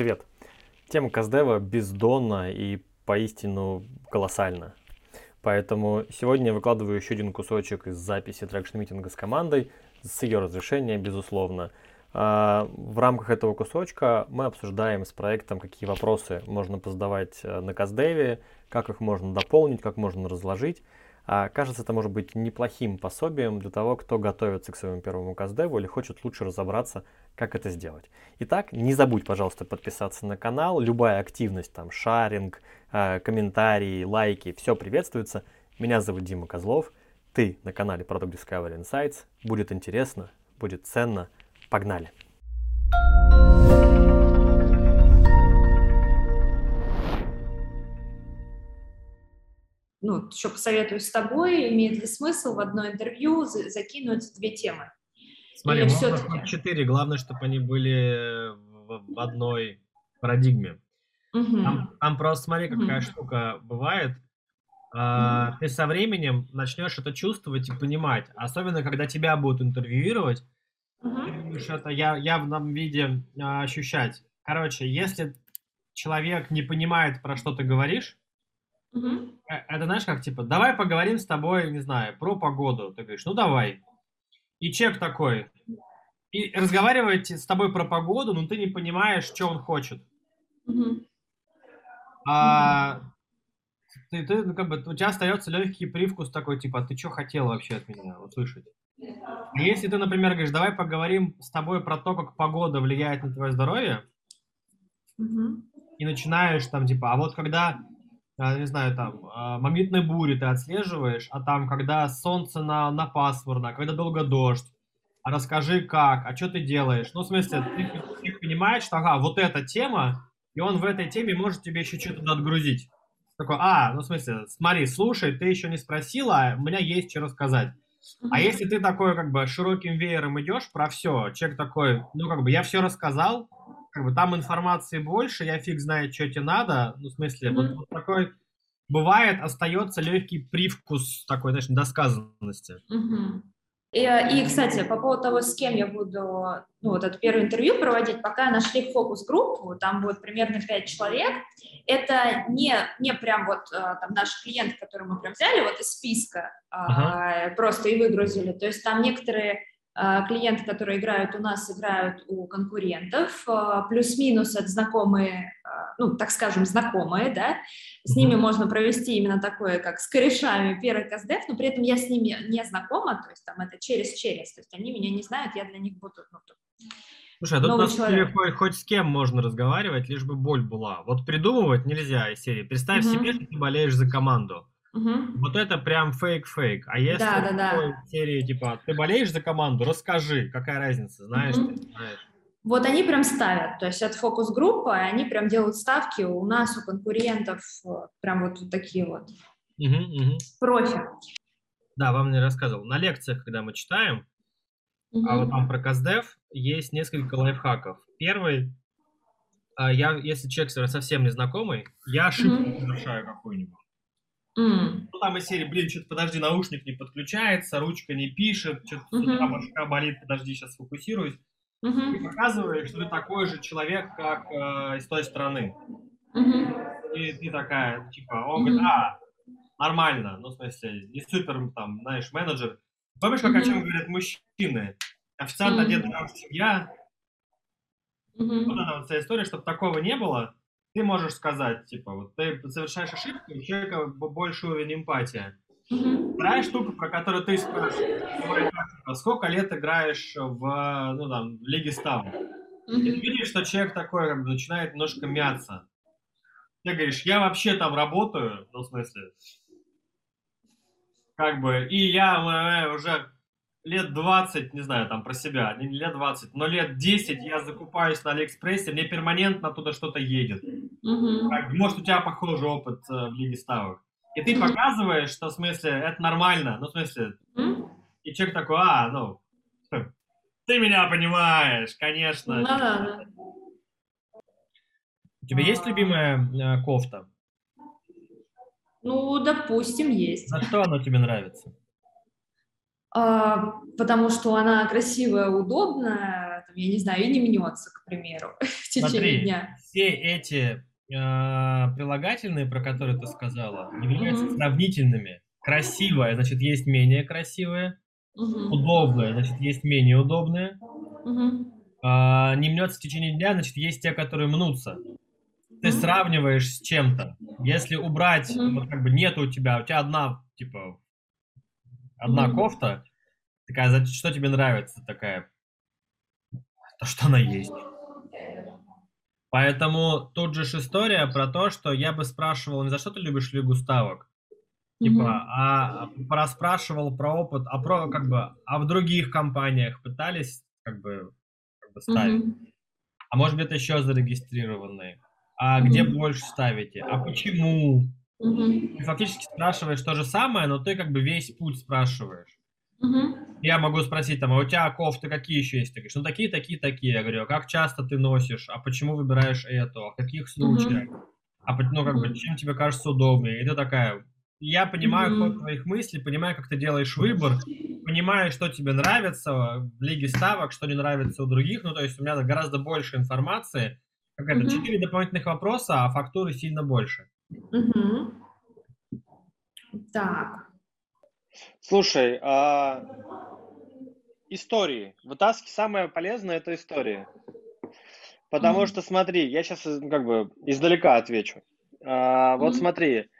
Привет. Тема custdev а бездонна и поистину колоссальна. Поэтому сегодня я выкладываю еще один кусочек из записи traction митинга с командой, с ее разрешения, безусловно. А, в рамках этого кусочка мы обсуждаем с проектом, какие вопросы можно позадавать э, на custdev е, как их можно дополнить, как можно разложить. А, кажется, это может быть неплохим пособием для того, кто готовится к своему первому custdev у или хочет лучше разобраться, как это сделать. Итак, не забудь, пожалуйста, подписаться на канал. Любая активность, там, шаринг, э, комментарии, лайки, все приветствуется. Меня зовут Дима Козлов. Ты на канале Product Discovery Insights. Будет интересно, будет ценно. Погнали! ну, еще посоветую с тобой, имеет ли смысл в одно интервью закинуть две темы? Смотри, Или можно четыре, главное, чтобы они были в, в одной парадигме. Угу. Там, там просто смотри, какая угу. штука бывает. А, угу. Ты со временем начнешь это чувствовать и понимать, особенно когда тебя будут интервьюировать, угу. ты будешь это я, явном виде а, ощущать. Короче, если человек не понимает, про что ты говоришь, Угу. Это знаешь, как типа, давай поговорим с тобой, не знаю, про погоду. Ты говоришь, ну давай. И человек такой, и разговаривает с тобой про погоду, но ты не понимаешь, что он хочет. Угу. А ты, ты, ну, как бы, у тебя остается легкий привкус такой, типа, «А ты что хотел вообще от меня услышать? А если ты, например, говоришь, давай поговорим с тобой про то, как погода влияет на твое здоровье, угу. и начинаешь там, типа, а вот когда не знаю, там, а, магнитные бури ты отслеживаешь, а там, когда солнце на, на пасмурно, когда долго дождь, а расскажи как, а что ты делаешь? Ну, в смысле, ты, ты понимаешь, что, ага, вот эта тема, и он в этой теме может тебе еще что-то отгрузить. Такой, а, ну, в смысле, смотри, слушай, ты еще не спросила, а у меня есть что рассказать. А если ты такой, как бы, широким веером идешь про все, человек такой, ну, как бы, я все рассказал, как бы там информации больше, я фиг знает, что тебе надо. Ну, в смысле, mm-hmm. вот, вот такой бывает, остается легкий привкус такой, знаешь, досказанности. Mm-hmm. И, и, кстати, по поводу того, с кем я буду ну, вот это первое интервью проводить, пока нашли фокус-группу, там будет примерно 5 человек, это не, не прям вот э, там наши клиенты, которые мы прям взяли вот из списка, uh-huh. просто и выгрузили, то есть там некоторые а, клиенты, которые играют у нас, играют у конкурентов, а, плюс-минус это знакомые, а, ну, так скажем, знакомые, да, с ними можно провести именно такое, как с корешами первый КСДФ, но при этом я с ними не знакома, то есть там это через-через, то есть они меня не знают, я для них буду, ну, Слушай, а тут на самом деле хоть, хоть с кем можно разговаривать, лишь бы боль была. Вот придумывать нельзя из серии. Представь угу. себе, что ты болеешь за команду. Угу. Вот это прям фейк-фейк. А если да, да, да. серии типа ты болеешь за команду, расскажи, какая разница, знаешь, угу. ты знаешь. Вот они прям ставят, то есть это фокус-группа, и они прям делают ставки у нас, у конкурентов, прям вот, вот такие вот. Угу, угу. Профи. Да, вам не рассказывал. На лекциях, когда мы читаем, угу. а вот там про Каздев есть несколько лайфхаков. Первый, а, я, если человек совсем незнакомый, я ошибку угу. совершаю какую-нибудь. Mm. Ну, там из серии, блин, что-то подожди, наушник не подключается, ручка не пишет, что-то mm-hmm. башка болит, подожди, сейчас сфокусируюсь. Mm-hmm. И показываешь, что ты такой же человек, как э, из той стороны. Mm-hmm. И ты такая, типа, он mm-hmm. говорит, а, нормально, ну, в смысле, не супер, там, знаешь, менеджер. Помнишь, как mm-hmm. о чем говорят мужчины? Официально mm-hmm. одетая семья. Mm-hmm. Вот эта вот вся история, чтобы такого не было ты можешь сказать, типа, вот ты совершаешь ошибку, у человека больше уровень эмпатии. Вторая штука, про которую ты спрашиваешь, а сколько лет играешь в, ну, там, в Лиге Став? И ты видишь, что человек такой как бы, начинает немножко мяться. Ты говоришь, я вообще там работаю, ну, в смысле, как бы, и я э, уже лет 20, не знаю, там про себя, не лет 20, но лет 10 я закупаюсь на Алиэкспрессе, мне перманентно туда что-то едет. Как, может, у тебя похожий опыт э, в Лиге Ставок. И ты показываешь, что в смысле это нормально, ну в смысле, mm-hmm. и человек такой, а, ну, ты меня понимаешь, конечно. Mm-hmm. У тебя есть любимая э, кофта? Ну, допустим, есть. А что она тебе нравится? А, потому что она красивая, удобная, я не знаю, и не мнется, к примеру, в течение Смотри, дня. все эти э, прилагательные, про которые ты сказала, являются mm-hmm. сравнительными. Красивое, значит, есть менее красивое. Mm-hmm. Удобное, значит, есть менее. Mm-hmm. Э, не мнется в течение дня, значит, есть те, которые мнутся. Ты mm-hmm. сравниваешь с чем-то. Если убрать, mm-hmm. вот как бы нет у тебя, у тебя одна, типа, одна mm-hmm. кофта, такая, что тебе нравится, такая, то, что она есть. Поэтому тут же история про то, что я бы спрашивал, не за что ты любишь Лигу ставок, типа, mm-hmm. а пораспрашивал про опыт, а про как бы, а в других компаниях пытались как бы, как бы ставить, mm-hmm. а может быть еще зарегистрированные, а mm-hmm. где больше ставите, а почему? Mm-hmm. Ты фактически спрашиваешь то же самое, но ты как бы весь путь спрашиваешь. Mm-hmm. Я могу спросить, там, а у тебя кофты какие еще есть? Ты говоришь, ну такие, такие, такие. Я говорю, а как часто ты носишь? А почему выбираешь это? А в каких случаях? Mm-hmm. А ну как бы, чем тебе кажется удобнее? И ты такая, я понимаю ход твоих мыслей, понимаю, как ты делаешь выбор, понимаю, что тебе нравится в лиге ставок, что не нравится у других. Ну, то есть у меня гораздо больше информации. Какая-то четыре дополнительных вопроса, а фактуры сильно больше. Mm-hmm. Так. Слушай, а истории. Вытаски самое полезное это истории. Потому mm-hmm. что смотри, я сейчас как бы издалека отвечу. А, вот mm-hmm. смотри,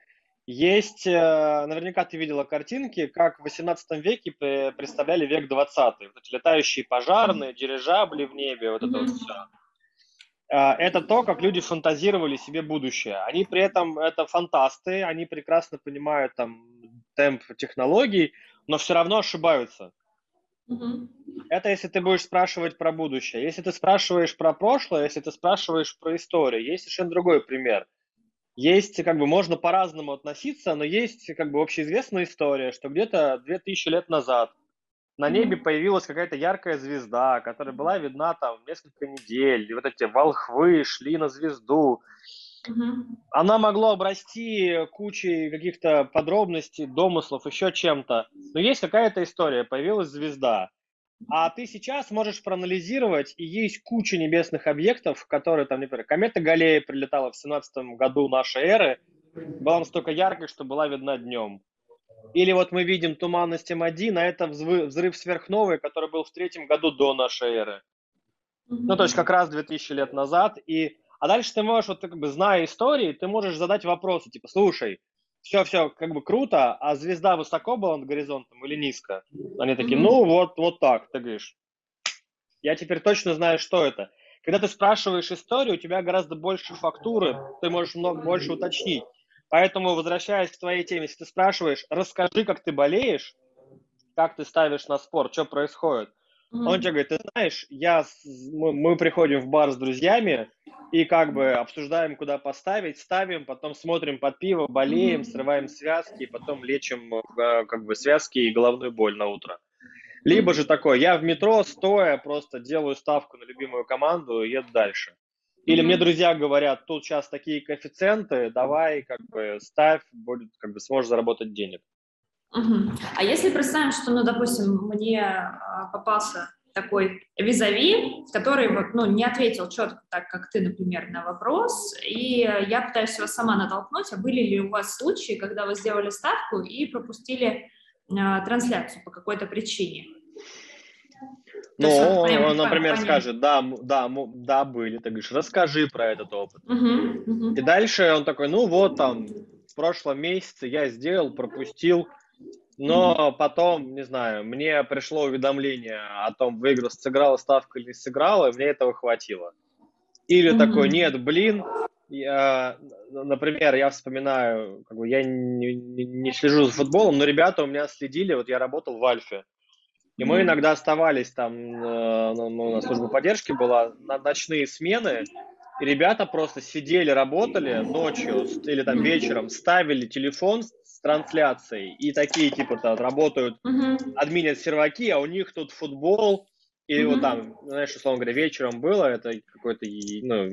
есть, э, наверняка ты видела картинки, как в 18 веке представляли век 20 вот эти летающие пожарные, дирижабли в небе, вот mm-hmm. это вот все. А, это то, как люди фантазировали себе будущее. Они при этом, это фантасты, они прекрасно понимают там темп технологий, но все равно ошибаются. Угу. Это если ты будешь спрашивать про будущее. Если ты спрашиваешь про прошлое, если ты спрашиваешь про историю, есть совершенно другой пример. Есть, как бы, можно по-разному относиться, но есть, как бы, общеизвестная история, что где-то 2000 лет назад на небе появилась какая-то яркая звезда, которая была видна там несколько недель, и вот эти волхвы шли на звезду, она могла обрасти кучей каких-то подробностей, домыслов, еще чем-то. Но есть какая-то история, появилась звезда. А ты сейчас можешь проанализировать, и есть куча небесных объектов, которые там, например, комета Галлея прилетала в 17 году нашей эры, была настолько яркой, что была видна днем. Или вот мы видим туманность М1, а это взрыв сверхновой, который был в третьем году до нашей эры. Ну, то есть как раз 2000 лет назад. И а дальше ты можешь, вот как бы зная истории, ты можешь задать вопросы, типа, слушай, все-все как бы круто, а звезда высоко была над горизонтом или низко? Они такие, ну вот, вот так, ты говоришь. Я теперь точно знаю, что это. Когда ты спрашиваешь историю, у тебя гораздо больше фактуры, ты можешь много больше уточнить. Поэтому, возвращаясь к твоей теме, если ты спрашиваешь, расскажи, как ты болеешь, как ты ставишь на спорт, что происходит, Mm-hmm. Он тебе говорит, ты знаешь, я, мы, мы приходим в бар с друзьями и как бы обсуждаем, куда поставить, ставим, потом смотрим под пиво, болеем, mm-hmm. срываем связки, потом лечим э, как бы связки и головную боль на утро. Либо же такое, я в метро стоя просто делаю ставку на любимую команду и еду дальше. Или mm-hmm. мне друзья говорят, тут сейчас такие коэффициенты, давай как бы ставь, будет как бы сможешь заработать денег. Угу. А если представим, что, ну, допустим, мне а, попался такой визави, который вот, ну, не ответил четко так, как ты, например, на вопрос, и я пытаюсь вас сама натолкнуть, а были ли у вас случаи, когда вы сделали ставку и пропустили э, трансляцию по какой-то причине? Ну, он, он, например, понять. скажет, да, да, да, были, ты говоришь, расскажи про этот опыт. Угу, угу. И дальше он такой, ну вот там, в прошлом месяце я сделал, пропустил но потом, не знаю, мне пришло уведомление о том, выиграл, сыграла ставка или не сыграла, и мне этого хватило. Или mm-hmm. такой, нет, блин, я, например, я вспоминаю, как бы я не, не, не слежу за футболом, но ребята у меня следили, вот я работал в Альфе, и мы иногда оставались там, э, ну, ну, на службу поддержки была, на ночные смены, и ребята просто сидели, работали ночью или там вечером, ставили телефон трансляцией, и такие типа там работают, uh-huh. админят серваки, а у них тут футбол, и вот там, знаешь, условно говоря, вечером было, это какой-то ну,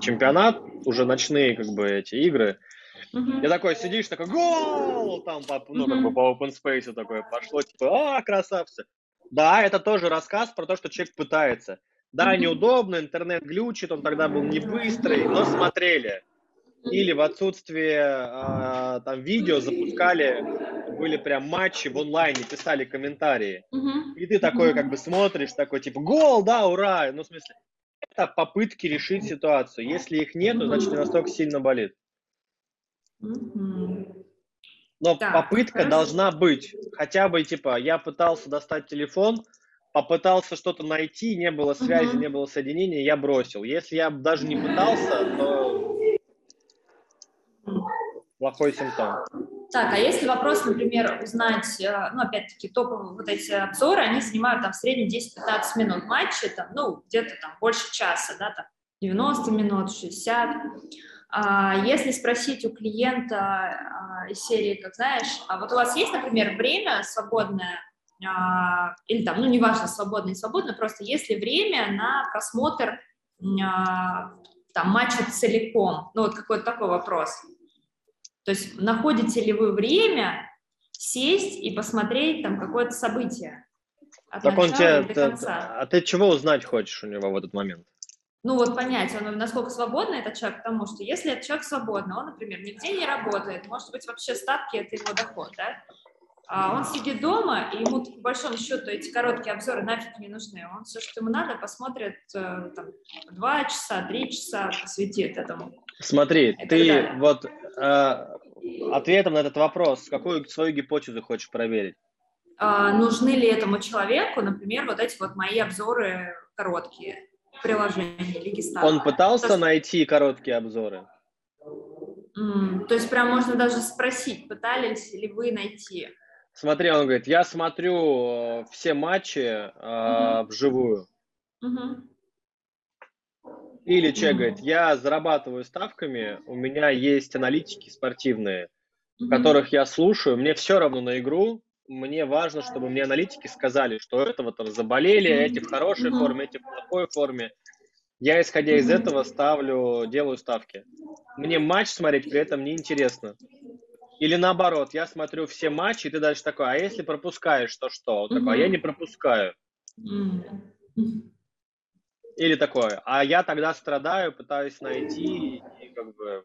чемпионат, уже ночные как бы эти игры, Uh-huh. И такой сидишь, такой, гол! Там, по, ну, uh-huh. как бы по open space такое пошло, типа, а, красавцы. Да, это тоже рассказ про то, что человек пытается. Да, неудобно, интернет глючит, он тогда был не быстрый, но смотрели. Или в отсутствие э, там видео запускали, были прям матчи в онлайне, писали комментарии. И ты такой как бы смотришь, такой типа гол, да, ура. Ну, в смысле, это попытки решить ситуацию. Если их нет, значит не настолько сильно болит. Но так, попытка хорошо. должна быть. Хотя бы, типа, я пытался достать телефон, попытался что-то найти, не было связи, угу. не было соединения, я бросил. Если я даже не пытался, то плохой симптом. Так, а если вопрос, например, узнать, э, ну, опять-таки, топовые вот эти обзоры, они занимают там в среднем 10-15 минут матча, там, ну, где-то там больше часа, да, там 90 минут, 60. А если спросить у клиента а, из серии, как знаешь, а вот у вас есть, например, время свободное, а, или там, ну, неважно, свободное, не свободное, просто есть ли время на просмотр там матча целиком? Ну, вот какой-то такой вопрос. То есть находите ли вы время сесть и посмотреть там какое-то событие? От так он тебе, до конца? А ты чего узнать хочешь у него в этот момент? Ну вот понять, он насколько свободный этот человек, потому что если этот человек свободный, он, например, нигде не работает, может быть, вообще ставки – это его доход, да? А он сидит дома, и ему, по большому счету, эти короткие обзоры нафиг не нужны. Он все, что ему надо, посмотрит э, там, два часа, три часа, посвятит этому. Смотри, ты вот э, ответом на этот вопрос, какую свою гипотезу хочешь проверить? А, нужны ли этому человеку, например, вот эти вот мои обзоры короткие приложения или Он пытался то, найти короткие обзоры? Mm, то есть прям можно даже спросить, пытались ли вы найти? Смотри, он говорит, я смотрю э, все матчи э, mm-hmm. вживую. Mm-hmm. Или человек mm-hmm. говорит, я зарабатываю ставками, у меня есть аналитики спортивные, mm-hmm. которых я слушаю, мне все равно на игру, мне важно, чтобы мне аналитики сказали, что этого там заболели, mm-hmm. эти в хорошей mm-hmm. форме, эти в плохой форме. Я, исходя mm-hmm. из этого, ставлю, делаю ставки. Мне матч смотреть при этом неинтересно. Или наоборот, я смотрю все матчи, и ты дальше такой, а если пропускаешь, то что? mm-hmm. такой, а я не пропускаю. Mm-hmm. Или такое, а я тогда страдаю, пытаюсь найти, и как бы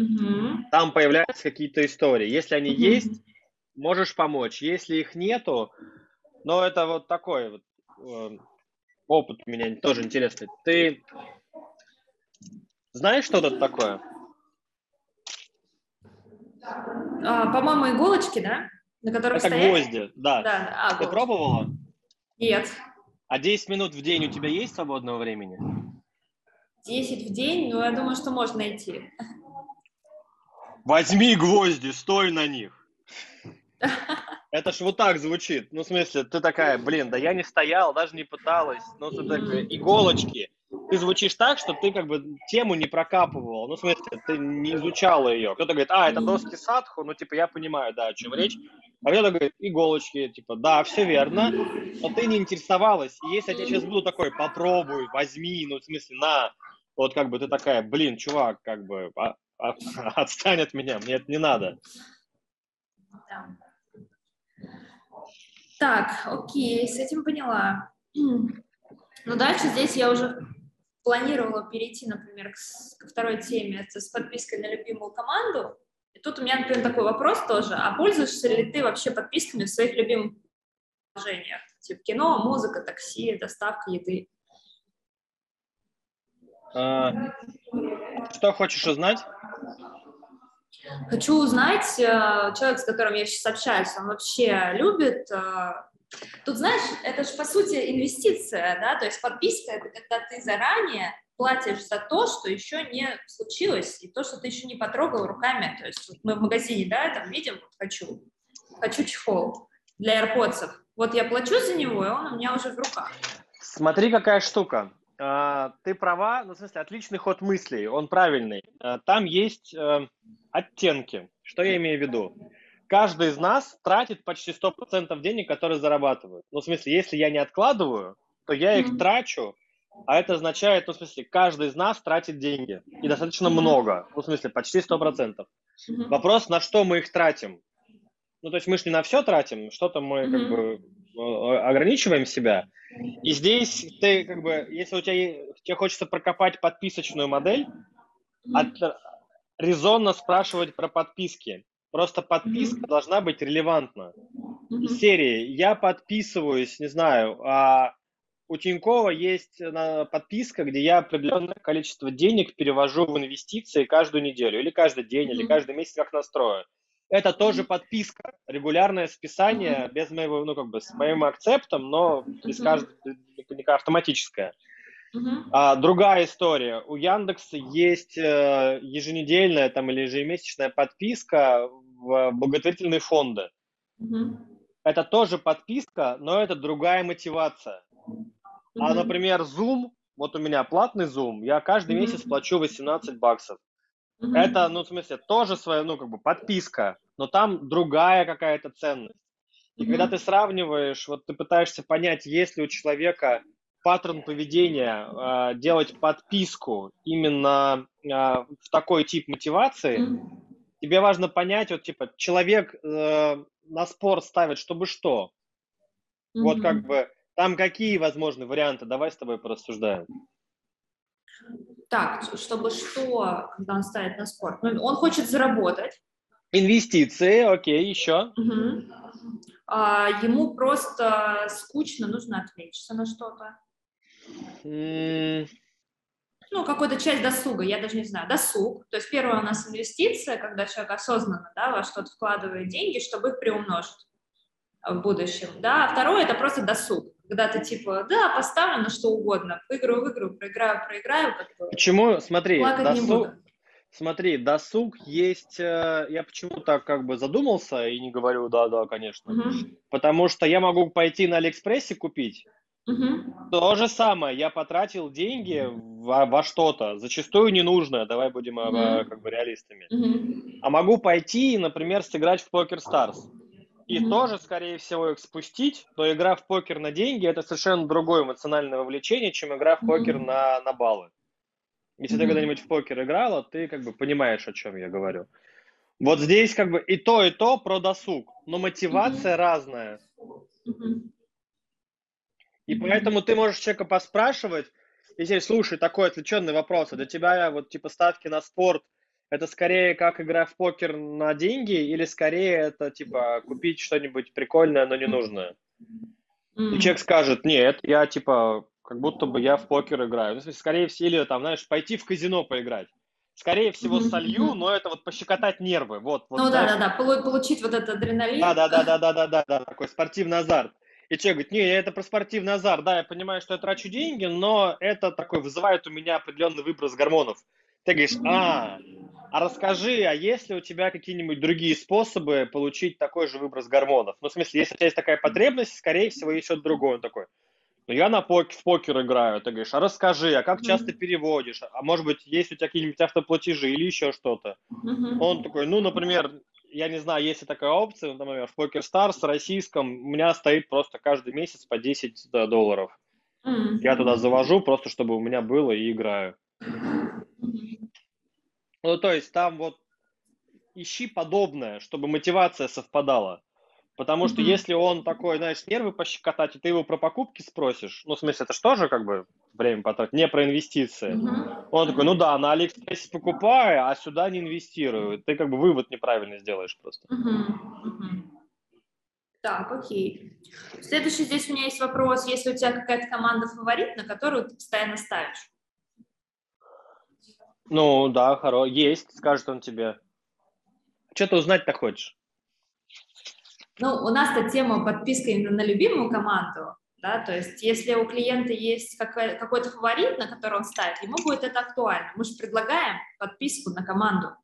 mm-hmm. там появляются какие-то истории. Если они mm-hmm. есть, можешь помочь. Если их нету, но это вот такой вот э, опыт у меня тоже интересный. Ты знаешь, что это такое? А, по-моему, иголочки, да? На которых это стоят? гвозди, да. да. А, Ты пробовала? Нет. А 10 минут в день у тебя есть свободного времени? 10 в день? Ну, я думаю, что можно найти. Возьми гвозди, стой на них. Это ж вот так звучит. Ну, в смысле, ты такая, блин, да я не стоял, даже не пыталась. Ну, ты такая, иголочки. Ты звучишь так, что ты как бы тему не прокапывал. Ну, в смысле, ты не изучала ее. Кто-то говорит, а, это доски садху, ну, типа, я понимаю, да, о чем речь. А кто-то говорит, иголочки, типа, да, все верно, но ты не интересовалась. И если я сейчас буду такой, попробуй, возьми, ну, в смысле, на, вот как бы ты такая, блин, чувак, как бы, а, а, отстань от меня, мне это не надо. Да. Так, окей, с этим поняла. Ну, дальше здесь я уже планировала перейти, например, к, ко второй теме, это с подпиской на любимую команду. И тут у меня, например, такой вопрос тоже. А пользуешься ли ты вообще подписками в своих любимых приложениях? Типа кино, музыка, такси, доставка еды. А, что хочешь узнать? Хочу узнать, э, человек, с которым я сейчас общаюсь, он вообще любит... Э, тут, знаешь, это же, по сути, инвестиция, да, то есть подписка – это когда ты заранее платишь за то, что еще не случилось, и то, что ты еще не потрогал руками. То есть мы в магазине, да, там видим, вот хочу, хочу чехол для AirPods. Вот я плачу за него, и он у меня уже в руках. Смотри, какая штука. А, ты права, ну, в смысле, отличный ход мыслей, он правильный. А, там есть э, оттенки. Что я имею в виду? Каждый из нас тратит почти 100% денег, которые зарабатывают. Ну, в смысле, если я не откладываю, то я их mm-hmm. трачу, а это означает, ну, в смысле, каждый из нас тратит деньги. И достаточно много. Ну, в смысле, почти 100%. Mm-hmm. Вопрос, на что мы их тратим. Ну, то есть мы же не на все тратим, что-то мы mm-hmm. как бы ограничиваем себя. И здесь ты как бы, если у тебя тебе хочется прокопать подписочную модель, mm-hmm. от, резонно спрашивать про подписки. Просто подписка mm-hmm. должна быть релевантна. Mm-hmm. Из серии я подписываюсь, не знаю, а у Тинькова есть э, подписка, где я определенное количество денег перевожу в инвестиции каждую неделю, или каждый день, mm-hmm. или каждый месяц, как настрою. Это тоже подписка, регулярное списание mm-hmm. без моего, ну как бы с моим акцептом, но без mm-hmm. каждого, автоматическое. Uh-huh. А, другая история. У Яндекса есть э, еженедельная там или ежемесячная подписка в благотворительные фонды. Uh-huh. Это тоже подписка, но это другая мотивация. Uh-huh. А, например, Zoom, вот у меня платный Zoom, я каждый uh-huh. месяц плачу 18 баксов. Uh-huh. Это, ну, в смысле, тоже своя, ну, как бы подписка, но там другая какая-то ценность. И uh-huh. когда ты сравниваешь, вот ты пытаешься понять, есть ли у человека паттерн поведения, э, делать подписку именно э, в такой тип мотивации, mm-hmm. тебе важно понять, вот типа человек э, на спор ставит, чтобы что. Mm-hmm. Вот как бы там какие возможны варианты, давай с тобой порассуждаем. Так, чтобы что, когда он ставит на спорт? Ну, он хочет заработать. Инвестиции, окей, еще. Угу. А, ему просто скучно, нужно отвлечься на что-то. Ну, какую-то часть досуга, я даже не знаю, досуг. То есть первое у нас инвестиция, когда человек осознанно да, во что-то вкладывает деньги, чтобы их приумножить в будущем. Да? А второе – это просто досуг. Когда ты типа, да, поставлю на что угодно, выиграю, выиграю, проиграю, проиграю. Как бы, Почему? Смотри, досуг, Смотри, досуг есть. Э, я почему так как бы задумался и не говорю да, да, конечно. Угу. Потому что я могу пойти на Алиэкспрессе купить Угу. То же самое, я потратил деньги во, во что-то, зачастую ненужное, давай будем угу. как бы реалистами. Угу. А могу пойти, например, сыграть в PokerStars. И угу. тоже, скорее всего, их спустить, но игра в покер на деньги – это совершенно другое эмоциональное вовлечение, чем игра в покер угу. на, на баллы. Если угу. ты когда-нибудь в покер играла, ты как бы понимаешь, о чем я говорю. Вот здесь как бы и то, и то про досуг, но мотивация угу. разная. Угу. И поэтому ты можешь человека поспрашивать, если, слушай, такой отвлеченный вопрос, а для тебя вот типа ставки на спорт, это скорее как игра в покер на деньги или скорее это типа купить что-нибудь прикольное, но ненужное? Mm. И человек скажет, нет, я типа как будто бы я в покер играю. Ну, скорее всего, или там, знаешь, пойти в казино поиграть. Скорее всего, солью, но это вот пощекотать нервы. Вот, вот, ну да, да, да, получить вот этот адреналин. Да, да, да, да, да, да, да, да, такой спортивный азарт. И человек говорит, не, это про спортивный азарт, да, я понимаю, что я трачу деньги, но это такой вызывает у меня определенный выброс гормонов. Ты говоришь, а, а расскажи, а есть ли у тебя какие-нибудь другие способы получить такой же выброс гормонов? Ну, в смысле, если у тебя есть такая потребность, скорее всего, есть что-то другое. Он такой, ну, я на пок в покер играю. Ты говоришь, а расскажи, а как часто переводишь? А может быть, есть у тебя какие-нибудь автоплатежи или еще что-то? Он такой, ну, например, я не знаю, есть ли такая опция, например, в PokerStars российском у меня стоит просто каждый месяц по 10 долларов. Mm-hmm. Я туда завожу, просто чтобы у меня было и играю. Ну, то есть там вот ищи подобное, чтобы мотивация совпадала. Потому что mm-hmm. если он такой, знаешь, нервы пощекотать, и ты его про покупки спросишь, ну, в смысле, это же тоже как бы время потратить, не про инвестиции. Mm-hmm. Он такой, ну да, на Алиэкспрессе покупаю, а сюда не инвестирую. Ты как бы вывод неправильно сделаешь просто. Mm-hmm. Так, окей. Следующий здесь у меня есть вопрос. Если у тебя какая-то команда фаворит, на которую ты постоянно ставишь? Ну, да, хоро, есть, скажет он тебе. Что ты узнать-то хочешь? Ну, у нас-то тема подписка именно на любимую команду, да, то есть если у клиента есть какой-то фаворит, на который он ставит, ему будет это актуально. Мы же предлагаем подписку на команду.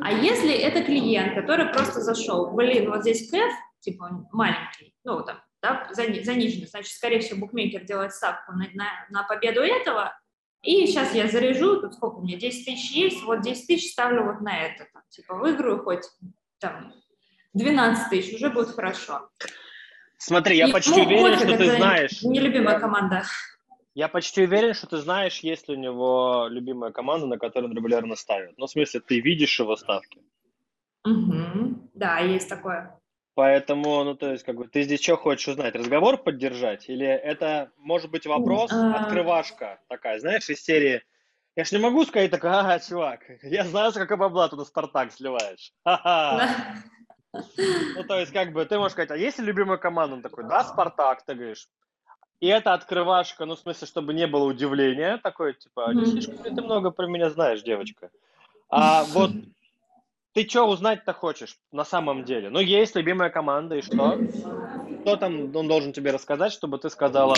А если это клиент, который просто зашел, блин, вот здесь кэф, типа маленький, ну, там, да, заниженный, значит, скорее всего, букмекер делает ставку на, на, на победу этого, и сейчас я заряжу, тут сколько у меня, 10 тысяч есть, вот 10 тысяч ставлю вот на это, там, типа выиграю хоть там 12 тысяч, уже будет хорошо. Смотри, я и, почти ну, уверен, что ты знаешь. Нелюбимая команда. Я почти уверен, что ты знаешь, есть ли у него любимая команда, на которую он регулярно ставит. Ну, в смысле, ты видишь его ставки. Угу. Да, есть такое. Поэтому, ну, то есть, как бы, ты здесь что хочешь узнать? Разговор поддержать? Или это, может быть, вопрос, а... открывашка такая, знаешь, из серии я ж не могу сказать так, ага, чувак, я знаю, сколько бабла туда Спартак сливаешь. Ха-ха. Ну, то есть, как бы, ты можешь сказать, а есть ли любимая команда? Он такой, да, Спартак, ты говоришь. И это открывашка, ну, в смысле, чтобы не было удивления, такое, типа, не слишком ли ты много про меня знаешь, девочка? А вот ты что узнать-то хочешь на самом деле? Ну, есть любимая команда, и что? Что там он должен тебе рассказать, чтобы ты сказала?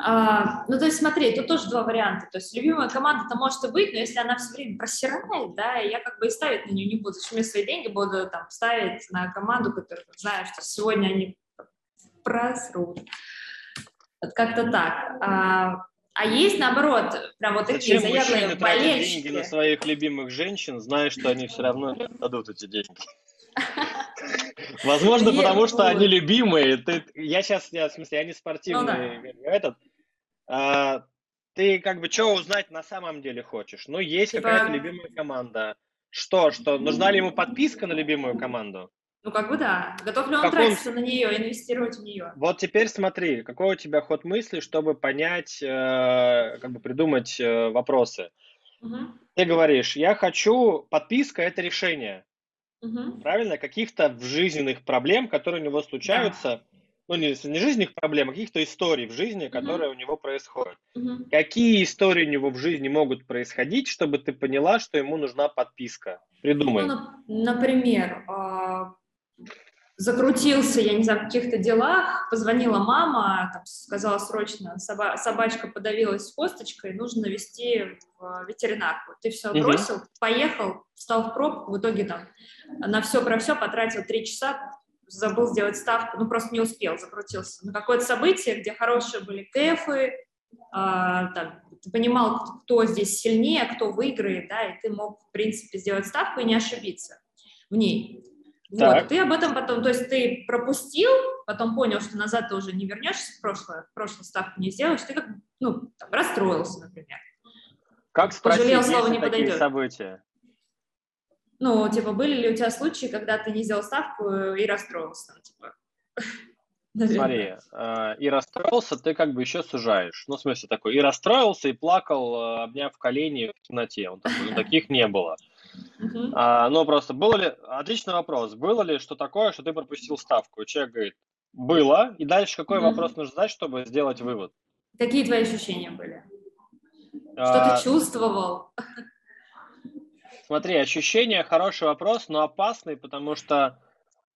А, ну, то есть смотри, тут тоже два варианта. То есть любимая команда-то может и быть, но если она все время просирает, да, я как бы и ставить на нее не буду. Зачем я свои деньги буду там ставить на команду, которую знаю, что сегодня они просрут. Вот как-то так. А, а есть, наоборот, прям вот такие Зачем заядлые болельщики. деньги на своих любимых женщин, зная, что они все равно дадут эти деньги? Возможно, потому что они любимые. я сейчас, я, в смысле, я не спортивный ну этот. А, ты как бы что узнать на самом деле хочешь? Ну, есть типа какая-то любимая команда. Что, что, нужна ли ему подписка на любимую команду? Ну, как бы да. Готов ли он как тратиться он... на нее, инвестировать в нее? Вот теперь смотри, какой у тебя ход мысли, чтобы понять, э, как бы придумать э, вопросы. Угу. Ты говоришь, я хочу, подписка – это решение. Угу. Правильно? Каких-то жизненных проблем, которые у него случаются, да. ну, не, не жизненных проблем, а каких-то историй в жизни, которые угу. у него происходят. Угу. Какие истории у него в жизни могут происходить, чтобы ты поняла, что ему нужна подписка? Придумай. Ну, например, а, закрутился, я не знаю, в каких-то делах, позвонила мама, там, сказала срочно, соба собачка подавилась косточкой, нужно вести в ветеринарку. Ты все бросил, угу. поехал, встал в пробку, в итоге там на все про все потратил три часа, забыл сделать ставку, ну просто не успел, закрутился. На какое-то событие, где хорошие были кэфы, а, там, ты понимал, кто здесь сильнее, кто выиграет, да, и ты мог, в принципе, сделать ставку и не ошибиться в ней. Вот, ты об этом потом, то есть ты пропустил, потом понял, что назад ты уже не вернешься в прошлое, в прошлую ставку не сделаешь, ты как, ну, там, расстроился, например. Как спросить, Пожалел, слово не такие подойдет. события? Ну, типа, были ли у тебя случаи, когда ты не сделал ставку и расстроился, там, типа? Смотри, э, и расстроился, ты как бы еще сужаешь. Ну, в смысле такой, и расстроился, и плакал, э, обняв колени в темноте. Он такой, ну, таких не было. Uh-huh. А, ну, просто было ли... Отличный вопрос. Было ли что такое, что ты пропустил ставку? Человек говорит, было. И дальше какой uh-huh. вопрос нужно задать, чтобы сделать вывод? Какие твои ощущения были? Что а... ты чувствовал? Смотри, ощущения хороший вопрос, но опасный, потому что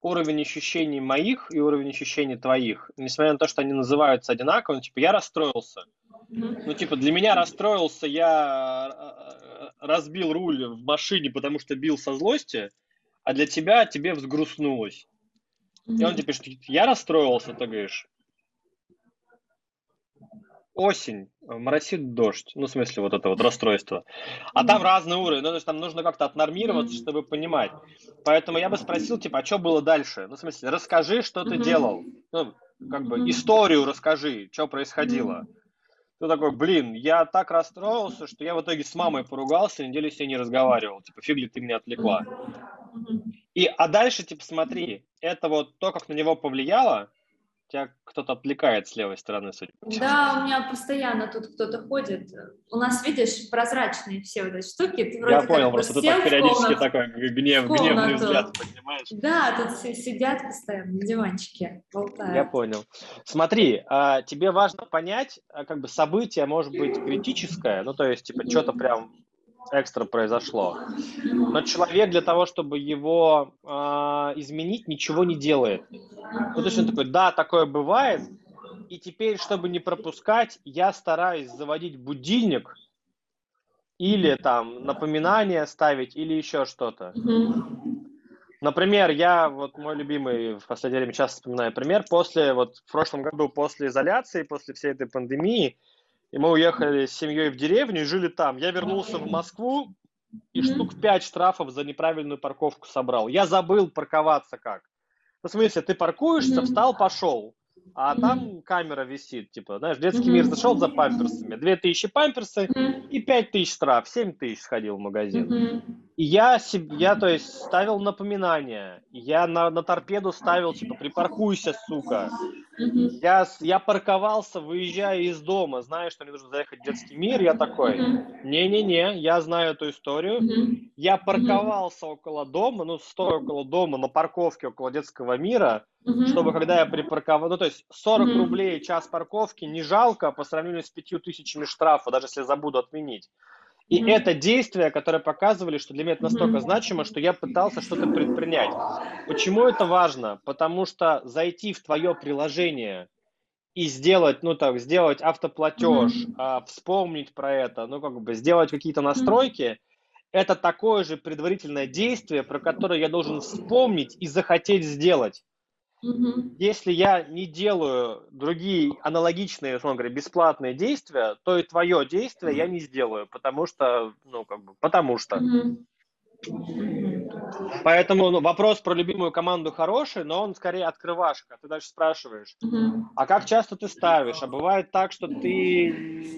уровень ощущений моих и уровень ощущений твоих, несмотря на то, что они называются одинаково, типа я расстроился. Ну, типа, для меня расстроился, я э, э, разбил руль в машине, потому что бил со злости, а для тебя тебе взгрустнулось. И он тебе пишет, я расстроился, ты говоришь, осень, моросит дождь, ну, в смысле, вот это вот расстройство. А там разные уровни, ну, то есть там нужно как-то отнормироваться, чтобы понимать. Поэтому я бы спросил, типа, а что было дальше? Ну, в смысле, расскажи, что ты делал. Ну, как бы историю расскажи, что происходило. Ты такой, блин, я так расстроился, что я в итоге с мамой поругался, неделю с ней не разговаривал. Типа, фиг ли ты меня отвлекла. И, а дальше, типа, смотри, это вот то, как на него повлияло, тебя кто-то отвлекает с левой стороны, судя по всему. Да, у меня постоянно тут кто-то ходит. У нас, видишь, прозрачные все вот эти штуки. Ты Я понял, просто ты так периодически такой гнев, гневный взгляд поднимаешь. Да, тут все сидят постоянно на диванчике, болтают. Я понял. Смотри, а, тебе важно понять, а, как бы событие может быть критическое, ну, то есть, типа, что-то прям экстра произошло. Но человек для того, чтобы его э, изменить, ничего не делает. Ну, то есть он такой, да, такое бывает. И теперь, чтобы не пропускать, я стараюсь заводить будильник или там напоминание ставить, или еще что-то. Например, я, вот мой любимый, в последнее время часто вспоминаю пример, после, вот в прошлом году, после изоляции, после всей этой пандемии, и мы уехали с семьей в деревню и жили там. Я вернулся в Москву и штук пять штрафов за неправильную парковку собрал. Я забыл парковаться как. Ну, в смысле, ты паркуешься, встал, пошел. А там камера висит, типа, знаешь, детский мир зашел за памперсами, две тысячи памперсы и пять тысяч штраф, семь тысяч сходил в магазин. И я, я, то есть, ставил напоминания. Я на, на торпеду ставил, типа, припаркуйся, сука. Я, я парковался, выезжая из дома, зная, что мне нужно заехать в детский мир. Я такой, не-не-не, я знаю эту историю. Я парковался около дома, ну, стоя около дома, на парковке около детского мира, чтобы, когда я припарковал, ну, то есть, 40 рублей час парковки не жалко по сравнению с 5 тысячами штрафа, даже если забуду отменить. И mm-hmm. это действия, которые показывали, что для меня это настолько mm-hmm. значимо, что я пытался что-то предпринять. Почему это важно? Потому что зайти в твое приложение и сделать, ну так, сделать автоплатеж, mm-hmm. а, вспомнить про это, ну как бы сделать какие-то настройки, mm-hmm. Это такое же предварительное действие, про которое я должен вспомнить и захотеть сделать. Угу. Если я не делаю другие аналогичные, условно говоря, бесплатные действия, то и твое действие я не сделаю, потому что, ну, как бы, потому что. Угу. Поэтому ну, вопрос про любимую команду хороший, но он скорее открывашка. Ты дальше спрашиваешь, угу. а как часто ты ставишь? А бывает так, что ты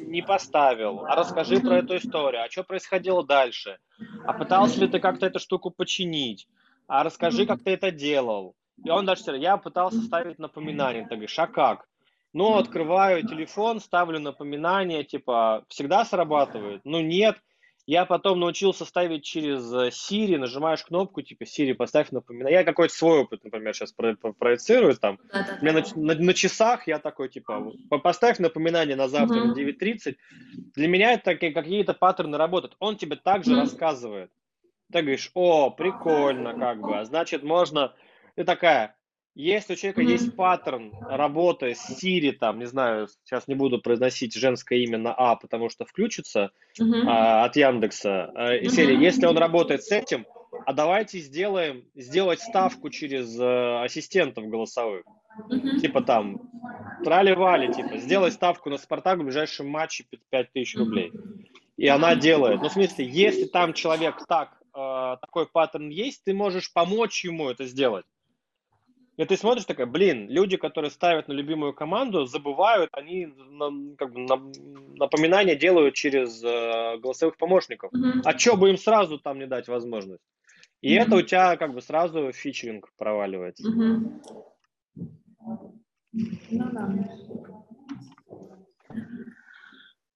не поставил. А расскажи угу. про эту историю. А что происходило дальше? А пытался ли ты как-то эту штуку починить? А расскажи, как ты это делал. И он дальше, я пытался ставить напоминание. Ты говоришь, а как? Ну, открываю телефон, ставлю напоминание, типа, всегда срабатывает? Ну, нет. Я потом научился ставить через э, Siri, нажимаешь кнопку, типа, Siri, поставь напоминание. Я какой-то свой опыт, например, сейчас про про проецирую там. Да, У меня на, на, на часах я такой, типа, поставь напоминание на завтра угу. на 9.30. Для меня это какие-то паттерны работают. Он тебе также угу. рассказывает. Ты говоришь, о, прикольно, как бы, а значит, можно ты такая, если у человека mm-hmm. есть паттерн работы с Siri, там, не знаю, сейчас не буду произносить женское имя на А, потому что включится mm-hmm. а, от Яндекса, а, mm-hmm. серии, если он работает с этим, а давайте сделаем, сделать ставку через а, ассистентов голосовых. Mm-hmm. Типа там, трали-вали, типа, сделай ставку на Спартак в ближайшем матче 5000 рублей. И она делает. Ну, в смысле, если там человек так, э, такой паттерн есть, ты можешь помочь ему это сделать. И ты смотришь такая, блин, люди, которые ставят на любимую команду, забывают, они на, как бы, на, напоминания делают через э, голосовых помощников. Mm-hmm. А что бы им сразу там не дать возможность? И mm-hmm. это у тебя как бы сразу фичеринг проваливается. Mm-hmm. Ну да.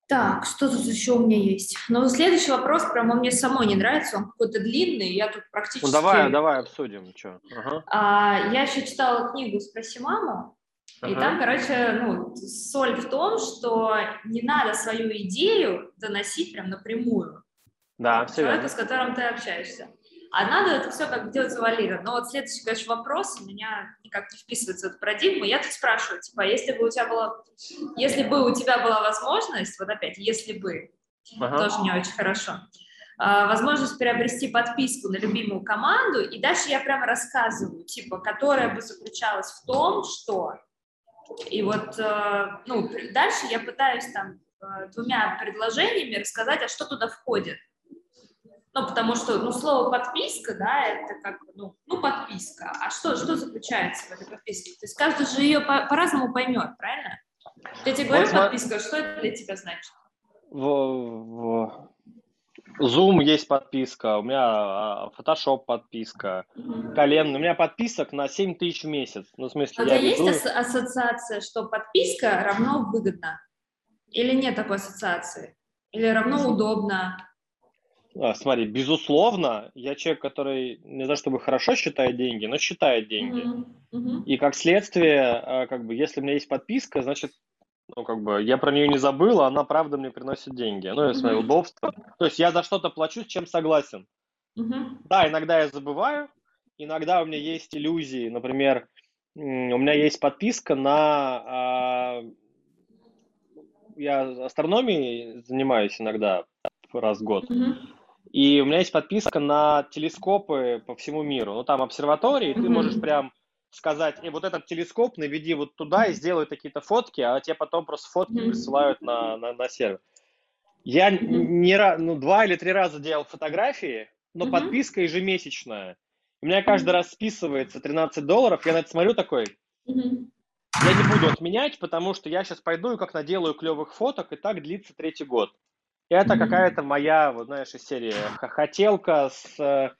Так, что тут еще у меня есть? Ну, следующий вопрос прямо мне самой не нравится, он какой-то длинный, я тут практически... Ну, давай, давай обсудим, что. Ага. А, я еще читала книгу «Спроси маму», ага. и там, короче, ну, соль в том, что не надо свою идею доносить прям напрямую. Да, все Человеку, верно. с которым ты общаешься. А надо это все как делать завалированно. Но вот следующий, конечно, вопрос у меня никак не вписывается в эту парадигму. Я тут спрашиваю, типа, если бы у тебя была, если бы у тебя была возможность, вот опять, если бы, ага. тоже не очень хорошо, а, возможность приобрести подписку на любимую команду, и дальше я прямо рассказываю, типа, которая бы заключалась в том, что... И вот, э, ну, дальше я пытаюсь там э, двумя предложениями рассказать, а что туда входит. Ну, потому что, ну, слово подписка, да, это как, ну, ну подписка. А что, что заключается в этой подписке? То есть каждый же ее по- по-разному поймет, правильно? Я тебе говорю вот, подписка, что это для тебя значит? В, в Zoom есть подписка, у меня а, Photoshop подписка, mm-hmm. Колен, у меня подписок на 7 тысяч в месяц. Ну, в смысле, а я есть веду... ас- ассоциация, что подписка равно выгодно? Или нет такой ассоциации? Или равно удобно? А, смотри, безусловно, я человек, который не за чтобы хорошо считает деньги, но считает деньги. Mm-hmm. Mm-hmm. И как следствие, а, как бы, если у меня есть подписка, значит, ну, как бы, я про нее не забыл, а она правда мне приносит деньги. Ну, это mm-hmm. удобство. То есть я за что-то плачу, с чем согласен. Mm-hmm. Да, иногда я забываю, иногда у меня есть иллюзии. Например, у меня есть подписка на... А, я астрономией занимаюсь иногда раз в год. Mm-hmm. И у меня есть подписка на телескопы по всему миру. Ну, там обсерватории, mm-hmm. ты можешь прям сказать, и вот этот телескоп наведи вот туда и сделай какие-то фотки, а тебе потом просто фотки mm-hmm. присылают на, на, на сервер. Я mm-hmm. не ну, два или три раза делал фотографии, но mm-hmm. подписка ежемесячная. У меня каждый раз списывается 13 долларов, я на это смотрю такой, mm-hmm. я не буду отменять, потому что я сейчас пойду и как наделаю клевых фоток, и так длится третий год. Это mm-hmm. какая-то моя, вот знаешь, из серии хотелка с, э,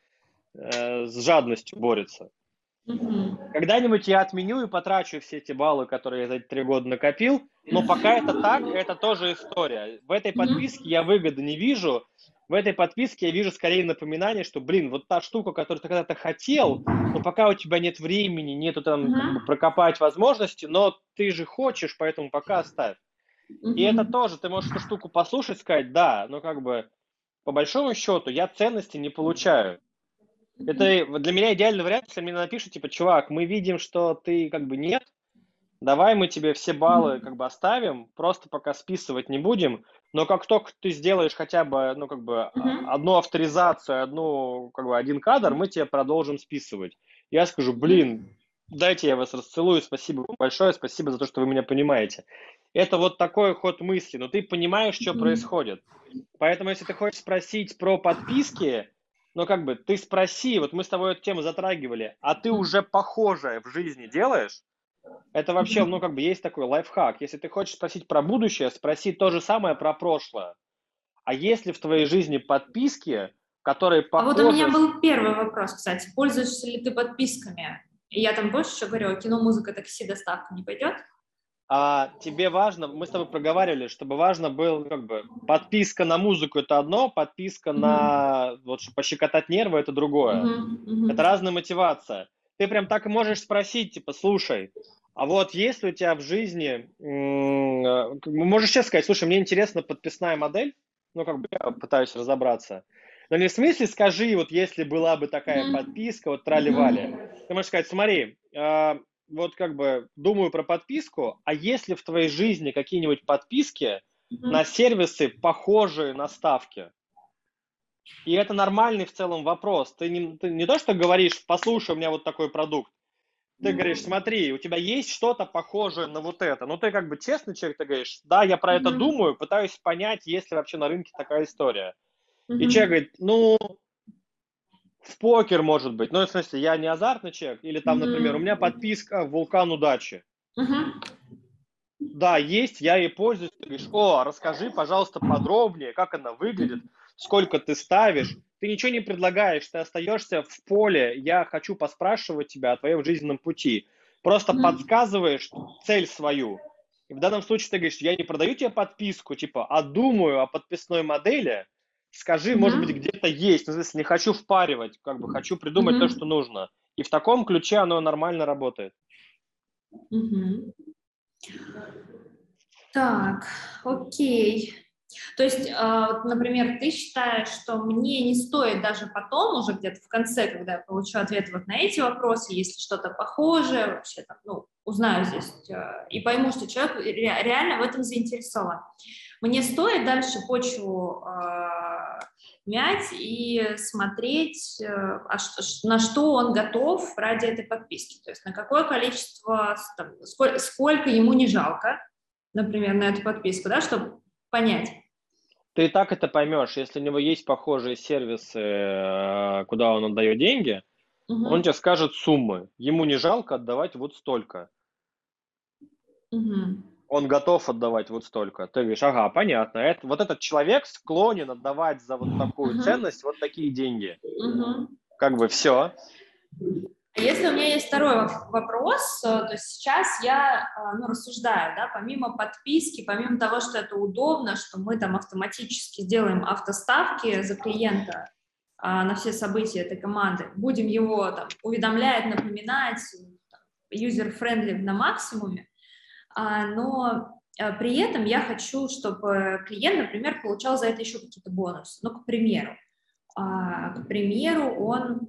с жадностью борется. Mm-hmm. Когда-нибудь я отменю и потрачу все эти баллы, которые я за эти три года накопил, но пока это так, это тоже история. В этой подписке mm-hmm. я выгоды не вижу, в этой подписке я вижу скорее напоминание, что, блин, вот та штука, которую ты когда-то хотел, но пока у тебя нет времени, нету там uh-huh. прокопать возможности, но ты же хочешь, поэтому пока оставь. И это тоже, ты можешь эту штуку послушать, сказать, да, но как бы по большому счету я ценности не получаю. Это для меня идеальный вариант, если мне напишут, типа, чувак, мы видим, что ты как бы нет, давай мы тебе все баллы как бы оставим, просто пока списывать не будем, но как только ты сделаешь хотя бы, ну, как бы uh-huh. одну авторизацию, одну, как бы один кадр, мы тебе продолжим списывать. Я скажу, блин, дайте я вас расцелую, спасибо большое, спасибо за то, что вы меня понимаете. Это вот такой ход мысли, но ты понимаешь, что происходит. Поэтому, если ты хочешь спросить про подписки, ну, как бы, ты спроси, вот мы с тобой эту тему затрагивали, а ты уже похожее в жизни делаешь? Это вообще, ну, как бы есть такой лайфхак. Если ты хочешь спросить про будущее, спроси то же самое про прошлое. А есть ли в твоей жизни подписки, которые похожи... А вот у меня был первый вопрос, кстати. Пользуешься ли ты подписками? И я там больше еще говорю, кино, музыка, такси, доставка не пойдет? А тебе важно, мы с тобой проговаривали, чтобы важно было, как бы, подписка на музыку это одно, подписка mm-hmm. на, вот, чтобы пощекотать нервы это другое. Mm-hmm. Mm-hmm. Это разная мотивация. Ты прям так и можешь спросить, типа, слушай, а вот есть у тебя в жизни, можешь честно сказать, слушай, мне интересна подписная модель, ну, как бы я пытаюсь разобраться. Но не в смысле скажи, вот если была бы такая подписка, вот трали-вали. Ты можешь сказать, смотри, а, вот как бы думаю про подписку, а если в твоей жизни какие-нибудь подписки на сервисы, похожие на ставки? И это нормальный в целом вопрос. Ты не, ты не то, что говоришь, послушай, у меня вот такой продукт, ты говоришь, смотри, у тебя есть что-то похожее на вот это. Ну, ты как бы честный человек, ты говоришь, да, я про это думаю, пытаюсь понять, есть ли вообще на рынке такая история. И человек говорит, ну, в покер может быть. Ну, в смысле, я не азартный человек. Или там, например, у меня подписка «Вулкан удачи». Да, есть, я ей пользуюсь. Ты говоришь, о, расскажи, пожалуйста, подробнее, как она выглядит, сколько ты ставишь ты ничего не предлагаешь, ты остаешься в поле, я хочу поспрашивать тебя о твоем жизненном пути. Просто mm-hmm. подсказываешь цель свою. И в данном случае ты говоришь, я не продаю тебе подписку, типа, а думаю о подписной модели, скажи, mm-hmm. может быть, где-то есть, ну, смысле, не хочу впаривать, как бы хочу придумать mm-hmm. то, что нужно. И в таком ключе оно нормально работает. Mm-hmm. Так, окей. То есть, а, например, ты считаешь, что мне не стоит даже потом, уже где-то в конце, когда я получу ответ вот на эти вопросы, если что-то похожее, вообще там, ну, узнаю здесь а, и пойму, что человек реально в этом заинтересован. Мне стоит дальше почву э, мять и смотреть, э, а на что он готов ради этой подписки. То есть на какое количество, там, сколько, сколько ему не жалко, например, на эту подписку, да, чтобы понять. Ты и так это поймешь, если у него есть похожие сервисы, э, куда он отдает деньги, угу. он тебе скажет суммы. Ему не жалко отдавать вот столько. Угу. Он готов отдавать вот столько. Ты говоришь, ага, понятно. Это, вот этот человек склонен отдавать за вот такую угу. ценность вот такие деньги. Угу. Как бы все. Если у меня есть второй вопрос, э, то сейчас я э, ну, рассуждаю, да, помимо подписки, помимо того, что это удобно, что мы там автоматически сделаем автоставки за клиента а, на все события этой команды, будем его там уведомлять, напоминать, user-friendly на максимуме, а, но а, при этом я хочу, чтобы клиент, например, получал за это еще какие-то бонусы. Ну, к примеру, а, к примеру, он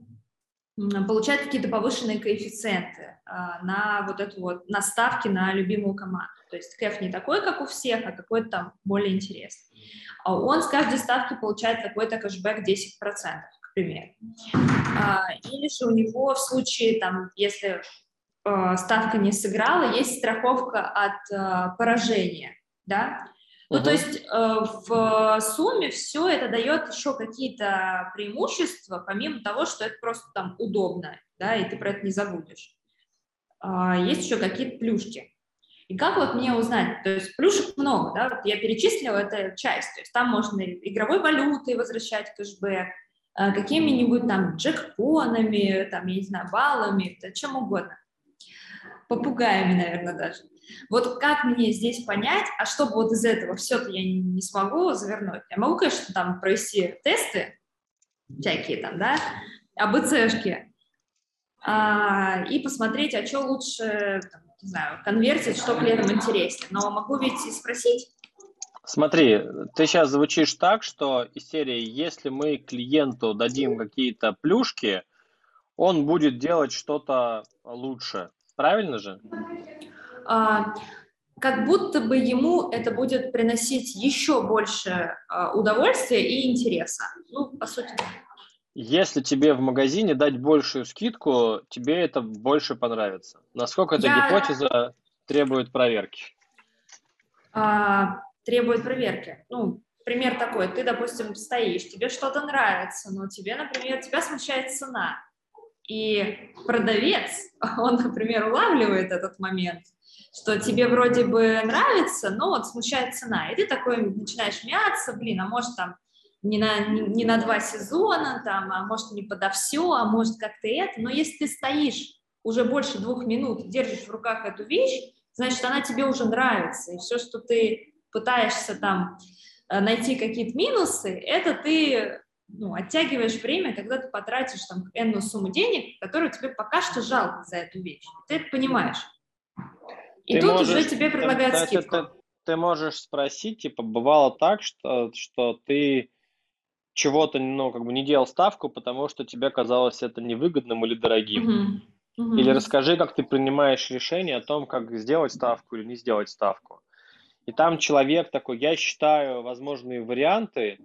получают какие-то повышенные коэффициенты а, на вот эту вот, на ставки на любимую команду. То есть кэф не такой, как у всех, а какой-то там более интересный. А он с каждой ставки получает какой-то кэшбэк 10%, к примеру. А, или же у него в случае, там, если ставка не сыграла, есть страховка от поражения, да, ну, uh-huh. то есть э, в сумме все это дает еще какие-то преимущества, помимо того, что это просто там удобно, да, и ты про это не забудешь. Э, есть еще какие-то плюшки. И как вот мне узнать? То есть плюшек много, да, вот я перечислила, это часть, то есть там можно игровой валютой возвращать кэшбэк, э, какими-нибудь там джекпонами, там, я не знаю, баллами, чем угодно. Попугаями, наверное, даже. Вот как мне здесь понять, а чтобы вот из этого все-то я не, смогу завернуть? Я могу, конечно, там провести тесты всякие там, да, АБЦшки, а, и посмотреть, а что лучше, там, не знаю, конвертить, что клиентам интереснее. Но могу ведь и спросить. Смотри, ты сейчас звучишь так, что из серии, если мы клиенту дадим какие-то плюшки, он будет делать что-то лучше. Правильно же? А, как будто бы ему это будет приносить еще больше а, удовольствия и интереса. Ну, по сути. Если тебе в магазине дать большую скидку, тебе это больше понравится. Насколько эта Я... гипотеза требует проверки? А, требует проверки. Ну, пример такой. Ты, допустим, стоишь, тебе что-то нравится, но тебе, например, тебя смущает цена. И продавец, он, например, улавливает этот момент, что тебе вроде бы нравится, но вот смущает цена. И ты такой начинаешь мяться, блин, а может там не на, не, не на два сезона, там, а может не подо все, а может как-то это, но если ты стоишь уже больше двух минут, держишь в руках эту вещь, значит, она тебе уже нравится, и все, что ты пытаешься там э, найти какие-то минусы, это ты ну, оттягиваешь время, когда ты потратишь там энную сумму денег, которую тебе пока что жалко за эту вещь. Ты это понимаешь. И ты тут можешь, уже тебе предлагают ты, скидку. Ты, ты, ты можешь спросить, типа, бывало так, что, что ты чего-то, ну, как бы не делал ставку, потому что тебе казалось это невыгодным или дорогим. Uh-huh. Или расскажи, как ты принимаешь решение о том, как сделать ставку или не сделать ставку. И там человек такой, я считаю возможные варианты,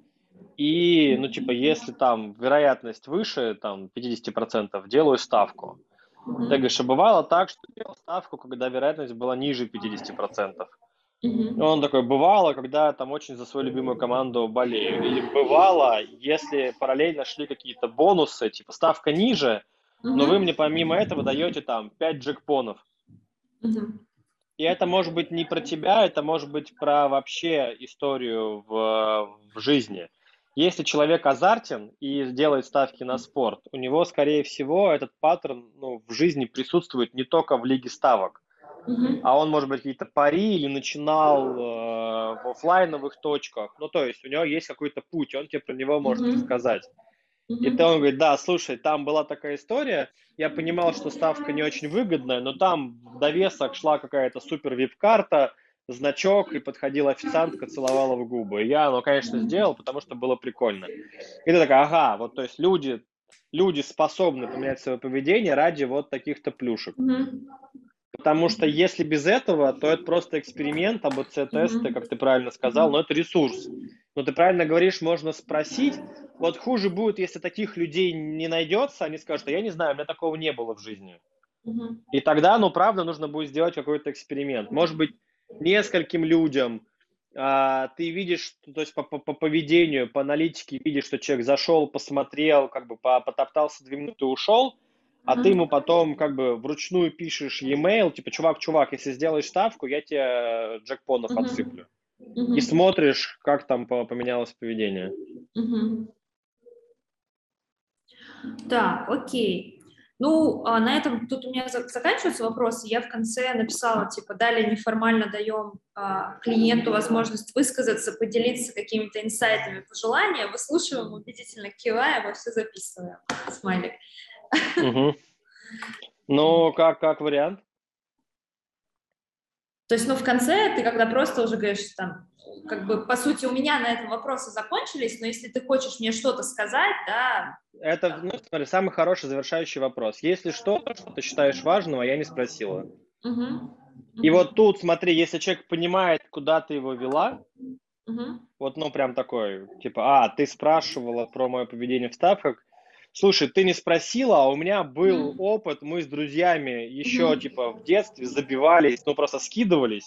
и, ну, типа, если там вероятность выше, там, 50%, делаю ставку. Uh-huh. Ты говоришь, а бывало так, что делал ставку, когда вероятность была ниже 50%. Mm-hmm. Он такой, бывало, когда там очень за свою любимую команду болею. Или бывало, если параллельно шли какие-то бонусы, типа ставка ниже, mm-hmm. но вы мне помимо этого даете там 5 джекпонов. Mm-hmm. И это может быть не про тебя, это может быть про вообще историю в, в жизни. Если человек азартен и делает ставки на спорт, у него, скорее всего, этот паттерн ну, в жизни присутствует не только в лиге ставок. А он, может быть, какие-то пари или начинал э, в офлайновых точках. Ну, то есть у него есть какой-то путь, он тебе про него может рассказать. И ты он говорит, да, слушай, там была такая история, я понимал, что ставка не очень выгодная, но там в довесок шла какая-то супер вип-карта, значок, и подходила официантка, целовала в губы. И я, ну, конечно, сделал, потому что было прикольно. И ты такая, ага, вот, то есть люди, люди способны поменять свое поведение ради вот таких-то плюшек. mm Потому что если без этого, то это просто эксперимент, АБЦ-тесты, как ты правильно сказал, но это ресурс. Но ты правильно говоришь, можно спросить. Вот хуже будет, если таких людей не найдется, они скажут, а я не знаю, у меня такого не было в жизни. И тогда, ну, правда, нужно будет сделать какой-то эксперимент. Может быть, нескольким людям а, ты видишь, то есть по, по, по поведению, по аналитике видишь, что человек зашел, посмотрел, как бы потоптался две минуты, ушел, а ты ему потом как бы вручную пишешь e-mail, типа, чувак, чувак, если сделаешь ставку, я тебе джекпонов uh-huh. отсыплю. Uh-huh. И смотришь, как там поменялось поведение. Uh-huh. Так, окей. Ну, а на этом тут у меня заканчиваются вопросы. Я в конце написала, типа, далее неформально даем а, клиенту возможность высказаться, поделиться какими-то инсайтами, пожелания, выслушиваем, убедительно киваем и все записываем. Смайлик. Угу. Ну, как, как вариант? То есть, ну, в конце ты когда просто уже говоришь, там, как бы, по сути, у меня на этом вопросы закончились, но если ты хочешь мне что-то сказать, да... Это, ну, смотри, самый хороший завершающий вопрос. Если что-то, что ты считаешь важным, а я не спросила. Угу. И угу. вот тут, смотри, если человек понимает, куда ты его вела, угу. вот, ну, прям такой, типа, а, ты спрашивала про мое поведение в ставках, Слушай, ты не спросила, а у меня был mm. опыт, мы с друзьями еще mm-hmm. типа в детстве забивались, ну просто скидывались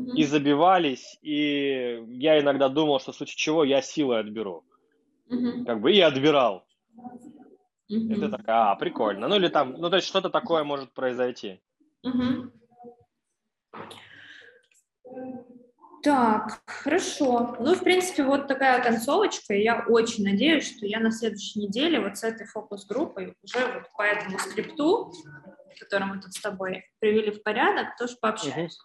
mm-hmm. и забивались, и я иногда думал, что в случае чего я силой отберу. Mm-hmm. Как бы и отбирал. Mm-hmm. Это такая, а, прикольно. Ну или там, ну то есть что-то такое может произойти. Mm-hmm. Так, хорошо. Ну, в принципе, вот такая концовочка. Я очень надеюсь, что я на следующей неделе вот с этой фокус-группой уже вот по этому скрипту, который мы тут с тобой привели в порядок, тоже пообщаюсь.